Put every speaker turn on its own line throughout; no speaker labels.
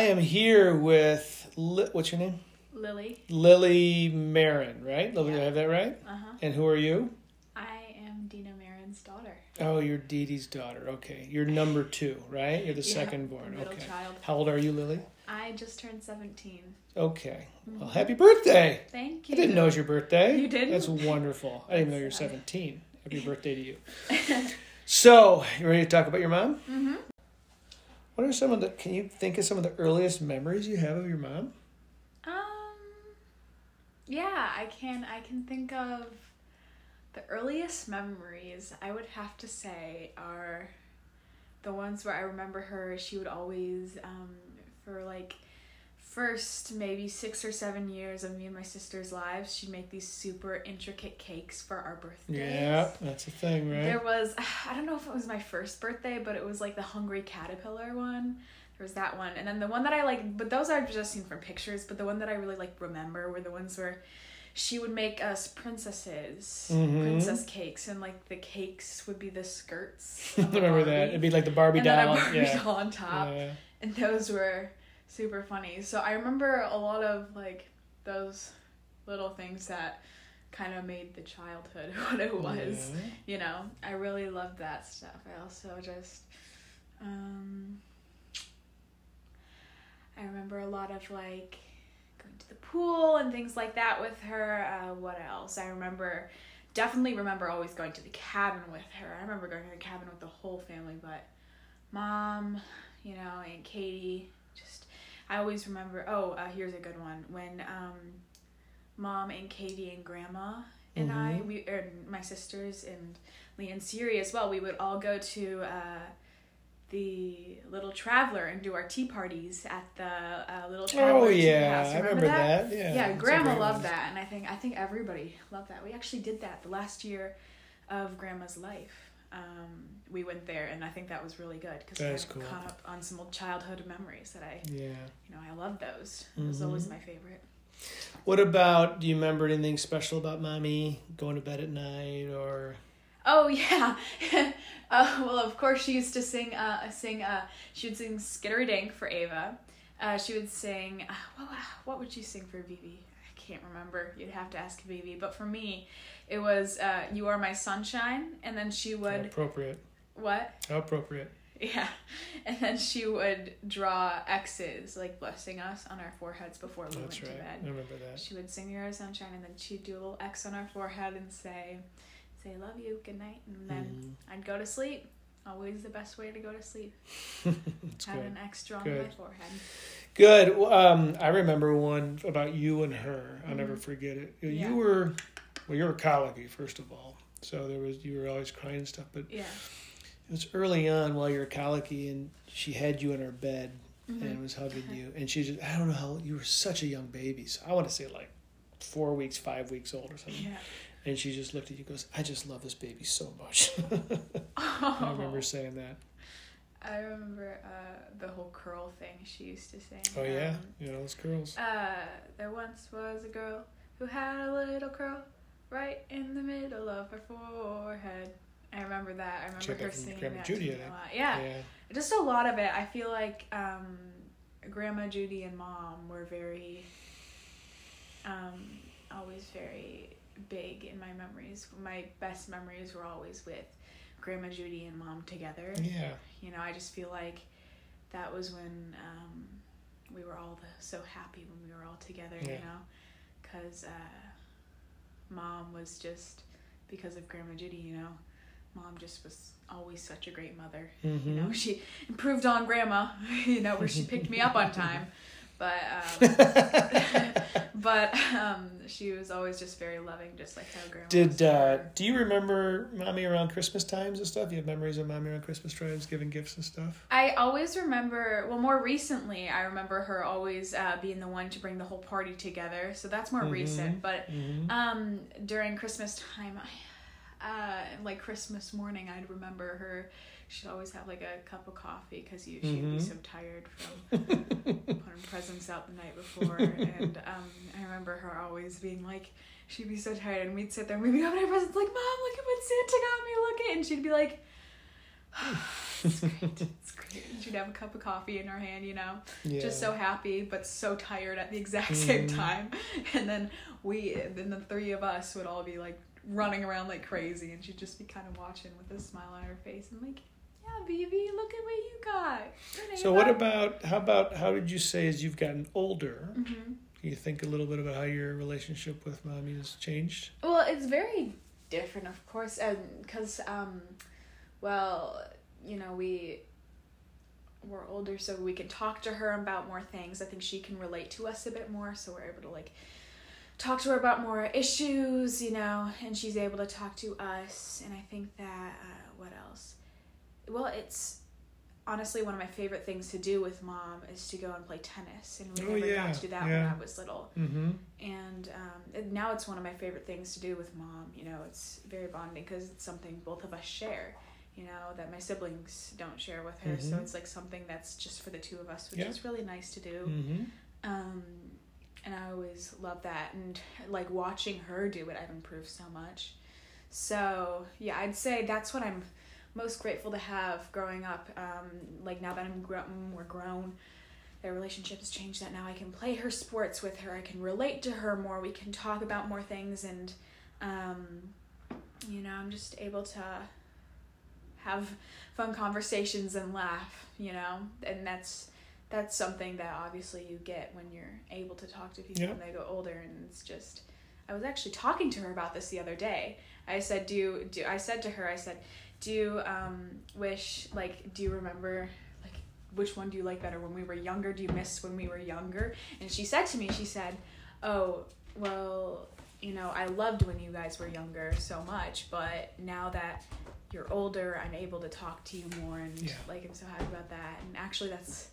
I am here with Li- what's your name?
Lily.
Lily Marin, right? Lily,
Yeah.
I have that right?
Uh huh.
And who are you?
I am Dina Marin's daughter.
Oh, you're Dee Dee's daughter. Okay, you're number two, right? You're the
Yeah,
second born.
Middle
Okay.
child.
How old are you, Lily?
I just turned 17.
Okay. Well, happy birthday!
Thank you.
I
you.
didn't know it was your birthday.
You didn't?
That's wonderful. I didn't know you're
uh,
17. Happy birthday to you. so, you ready to talk about your mom?
Mm-hmm.
What are some of the? Can you think of some of the earliest memories you have of your mom?
Um. Yeah, I can. I can think of the earliest memories. I would have to say are the ones where I remember her. She would always, um, for like first maybe six or seven years of me and my sister's lives, she'd make these super intricate cakes for our birthdays.
Yeah, that's a thing, right?
There was I don't know if it was my first birthday, but it was like the hungry caterpillar one. There was that one, and then the one that I like, but those I've just seen from pictures. But the one that I really like remember were the ones where she would make us princesses,
Mhm.
princess cakes, and like the cakes would be the skirts.
I remember that. It'd be like the Barbie
and
doll.
Barbie
yeah.
doll on top,
yeah.
and those were super funny. So I remember a lot of like those little things that kind of made the childhood what it was
Yeah.
you know i really loved that stuff i also just um i remember a lot of like going to the pool and things like that with her uh, what else i remember definitely remember always going to the cabin with her i remember going to the cabin with the whole family but mom you know and katie just i always remember oh uh, here's a good one when um mom and katie and grandma and I,
Mhm.
we, er, my sisters and Lee and Siri as well. We would all go to uh, the Little Traveler and do our tea parties at the uh, Little Traveler.
Oh yeah,
House.
I remember that. Yeah.
Yeah, Grandma loved
one.
that, and I think I think everybody loved that. We actually did that the last year of Grandma's life. Um, we went there, and I think that was really good because I
cool.
caught up on some old childhood memories that I,
Yeah.
you know, I love those. It was always
Mhm.
my favorite.
What about? Do you remember anything special about mommy going to bed at night or?
Oh yeah. uh, well, of course she used to sing. Uh, sing. Uh, she would sing "Skittery Dink" for Ava. Uh, she would sing. Uh, what, what would she sing for Vivi? I can't remember. You'd have to ask Vivi. But for me, it was uh, "You Are My Sunshine," and then she
How
would
appropriate.
what?
How appropriate.
Yeah, and then she would draw X's like blessing us on our foreheads before we
That's
went
right.
to
I
bed.
remember that.
She would sing "You're Our Sunshine," and then she'd do a little X on our forehead and say, "Say love you, good night," and then.
Mhm.
I'd go to sleep. Always the best way to go to sleep. Have
good.
an X drawn on my forehead.
Good. Um, I remember one about you and her. I'll never
Mhm.
forget it.
Yeah.
You were, well, you were colicky first of all, so there was you were always crying and stuff. But
Yeah.
it was early on while you were colicky, and she had you in her bed and
Mhm.
was hugging you, and she just I don't know how you were such a young baby. So I want to say like four weeks, five weeks old or something.
Yeah.
And she just looked at you, and goes, "I just love this baby so much." I remember saying that.
I remember uh, the whole curl thing she used to sing.
Oh yeah,
Um,
you know those girls.
uh, there once was a girl who had a little curl right in the middle of her forehead. I remember that. I remember
Check
her singing
Grandma
that
Judy,
to
I
me a lot. Yeah.
yeah.
just a lot of it. I feel like um, Grandma Judy and Mom were very, um, always very big in my memories. My best memories were always with Grandma Judy and Mom together.
Yeah.
You know, I just feel like that was when um, we were all the, so happy when we were all together. You
Yeah.
know, because uh, Mom was just because of Grandma Judy. You know, Mom just was always such a great mother.
Mm-hmm.
You know, she improved on grandma, you know, where she picked me up on time. But um, but um, she was always just very loving, just like how grandma
Did uh, do you remember mommy around Christmas times and stuff? You have memories of mommy around Christmas times giving gifts and stuff.
I always remember. Well, more recently, I remember her always uh, being the one to bring the whole party together. So that's more
Mhm.
recent. But
Mm-hmm.
um, during Christmas time, I, uh, like Christmas morning, I'd remember her. She'd always have like a cup of coffee because you she'd be
Mhm.
so tired from putting presents out the night before. and um, I remember her always being like, she'd be so tired, and we'd sit there and we'd be opening presents like, Mom, look at what Santa got me. Look at, and she'd be like, it's great. It's great. She'd have a cup of coffee in her hand, you know,
Yeah.
just so happy but so tired at the exact same
Mhm.
time. And then we, then the three of us would all be like running around like crazy, and she'd just be kind of watching with a smile on her face and like, "Yeah, baby, look at what you got."
So what about how about how did you say as you've gotten older?
hmm
Can you think a little bit about how your relationship with mommy has changed?
Well, it's very different, of course, and because, um, well, you know, we we're older, so we can talk to her about more things. I think she can relate to us a bit more, so we're able to like talk to her about more issues, you know, and she's able to talk to us. And I think that uh, what else? Well, it's honestly one of my favorite things to do with mom is to go and play tennis, and we
Oh,
never
yeah,
got to do that
yeah.
when I was little
Mm-hmm.
and um, and now it's one of my favorite things to do with mom. You know, it's very bonding because it's something both of us share. You know that my siblings don't share with her, so
Mhm.
it's like something that's just for the two of us, which
Yeah.
is really nice to do.
Mm-hmm.
Um, and I always love that, and like watching her do it, I've improved so much. So yeah, I'd say that's what I'm most grateful to have growing up. Um, like now that I'm gro- more grown, their relationship has changed. That now I can play her sports with her. I can relate to her more. We can talk about more things, and um, you know, I'm just able to have fun conversations and laugh. You know, and that's that's something that obviously you get when you're able to talk to people
Yeah.
when they go older, and it's just. I was actually talking to her about this the other day. I said, "Do you, do?" I said to her, "I said, do you um wish like do you remember like which one do you like better when we were younger? Do you miss when we were younger?" And she said to me, she said, "Oh, well, you know, I loved when you guys were younger so much, but now that you're older, I'm able to talk to you more, and
Yeah.
like I'm so happy about that." And actually, that's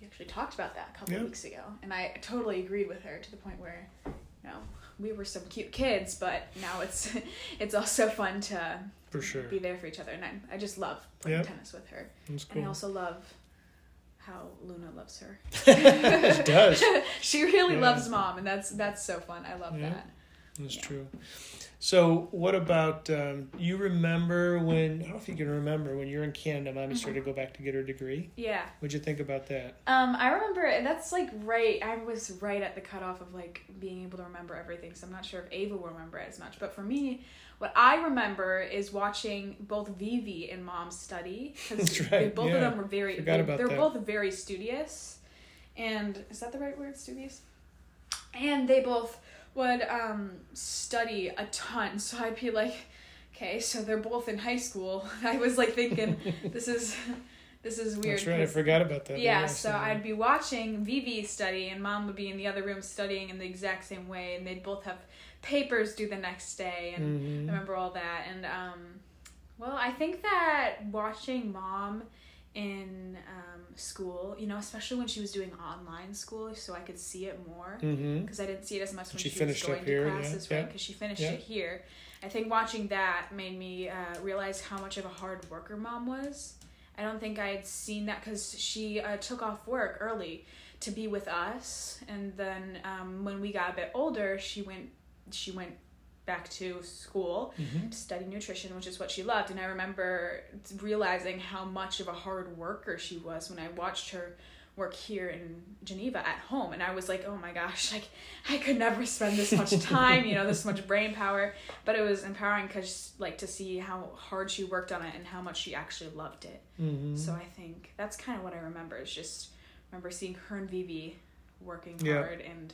we actually talked about that a couple
Yeah.
weeks ago, and I totally agreed with her to the point where, you know, we were some cute kids, but now it's it's also fun to
For sure.
be there for each other, and I, I just love playing
Yeah.
tennis with her,
That's
and I also love how Luna loves her.
it does.
she really
Yeah.
loves mom, and that's that's so fun. I love
Yeah.
that.
That's
Yeah.
true. So, what about um, you remember when? I don't know if you can remember when you were in Canada. Mommy
Mm-hmm.
started to go back to get her degree.
Yeah.
What'd you think about that?
Um, I remember that's like right. I was right at the cutoff of like being able to remember everything. So I'm not sure if Ava will remember it as much. But for me, what I remember is watching both Vivi and Mom study because
That's right,
both
yeah.
of them were very.
Forgot
They,
that.
both very studious, and is that the right word? Studious. And they both would um study a ton. So I'd be like, okay, so they're both in high school. I was like thinking, this is. This is weird.
That's right. I forgot about that.
yeah, so I'd be watching Vivi study, and mom would be in the other room studying in the exact same way, and they'd both have papers due the next day, and I
Mhm.
remember all that. And um, well, I think that watching mom in um, school, you know, especially when she was doing online school, so I could see it more because I didn't see it as much when
She
she,
finished
was going
here,
to classes,
yeah,
right? Because she finished
yeah.
it here. I think watching that made me uh, realize how much of a hard worker mom was. I don't think I had seen that because she uh, took off work early to be with us, and then um, when we got a bit older, she went she went back to school
Mhm.
to study nutrition, which is what she loved. And I remember realizing how much of a hard worker she was when I watched her work here in Geneva at home. And I was like, oh my gosh, like I could never spend this much time, you know, this much brain power. But it was empowering because, like, to see how hard she worked on it and how much she actually loved it.
Mhm.
So I think that's kind of what I remember is just remember seeing her and Vivi working
Yeah.
hard and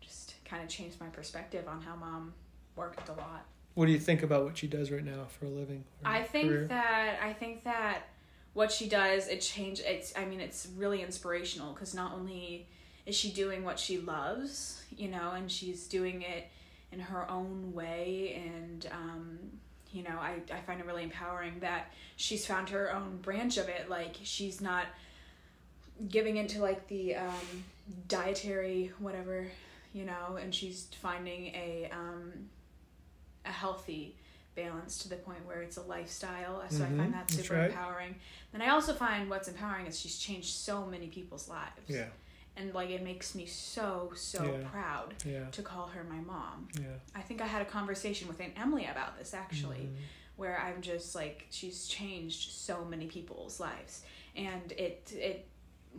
just kind of changed my perspective on how mom worked a lot.
What do you think about what she does right now for a living?
I think
career?
that I think that what she does it change it's I mean it's really inspirational because not only is she doing what she loves, you know, and she's doing it in her own way and um you know, I, I find it really empowering that she's found her own branch of it. Like she's not giving into like the um dietary whatever, you know, and she's finding a um a healthy balance to the point where it's a lifestyle. So I
Mhm,
find that super
right.
empowering. And I also find what's empowering is she's changed so many people's lives.
Yeah,
And like it makes me so so
Yeah.
proud
yeah,
to call her my mom.
yeah.
I think I had a conversation with Aunt Emily about this actually,
Mhm.
where I'm just like she's changed so many people's lives, and it it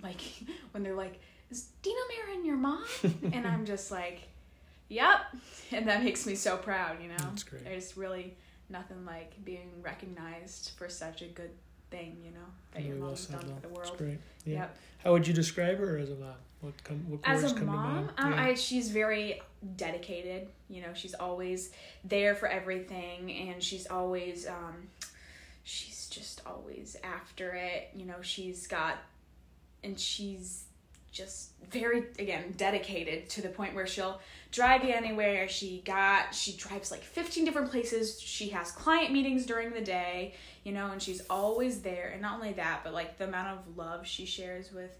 like when they're like, "Is Dina Marin your mom?" and I'm just like, "Yep," and that makes me so proud. You know,
That's great.
there's really nothing like being recognized for such a good thing. You know that your
Really well
mom's
said,
done for the world.
That's great. Yeah.
Yep.
How would you describe her as a mom? What come? What
As a
come
mom, um,
yeah.
I, she's very dedicated. You know, she's always there for everything, and she's always, um, she's just always after it. You know, she's got, and she's just very again dedicated to the point where she'll drive you anywhere. She got, she drives like fifteen different places. She has client meetings during the day. You know, and she's always there. And not only that, but like the amount of love she shares with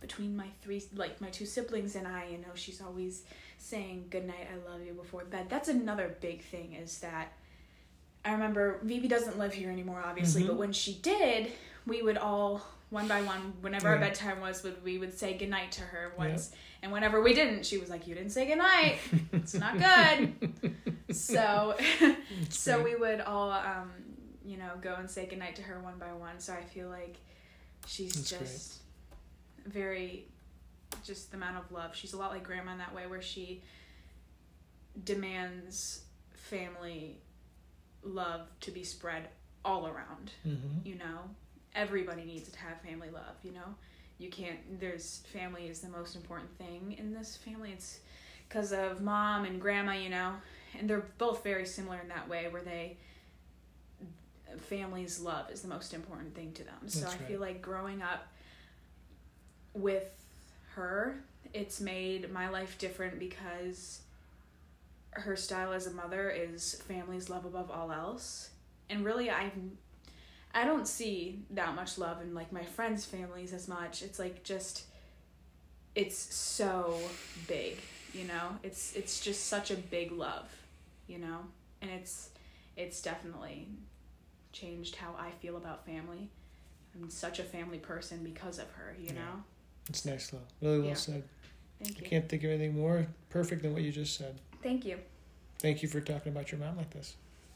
between my three like my two siblings and I, you know, she's always saying good night, I love you before bed. That's another big thing is that I remember Vivi doesn't live here anymore obviously,
Mhm.
but when she did, we would all one by one whenever our bedtime was would we would say good night to her once. And whenever we didn't she was like you didn't say good night it's not good. So so
great.
we would all um you know go and say goodnight to her one by one. So i feel like she's
That's great.
just very just the amount of love. She's a lot like grandma in that way where she demands family love to be spread all around
Mhm.
you know everybody needs to have family love you know? You can't there's family is the most important thing in this family. It's because of mom and grandma you know? And they're both very similar in that way where they family's love is the most important thing to them. So
That's
i
right.
feel like growing up with her it's made my life different because her style as a mother is family's love above all else. And really i've i don't see that much love in like my friends families as much it's like just it's so big you know it's it's just such a big love you know and it's it's definitely changed how i feel about family i'm such a family person because of her you
Yeah.
know
It's nice, though. Really well
Yeah.
said.
thank you.
I can't think of anything more perfect than what you just said.
thank you
Thank you for talking about your mom like this.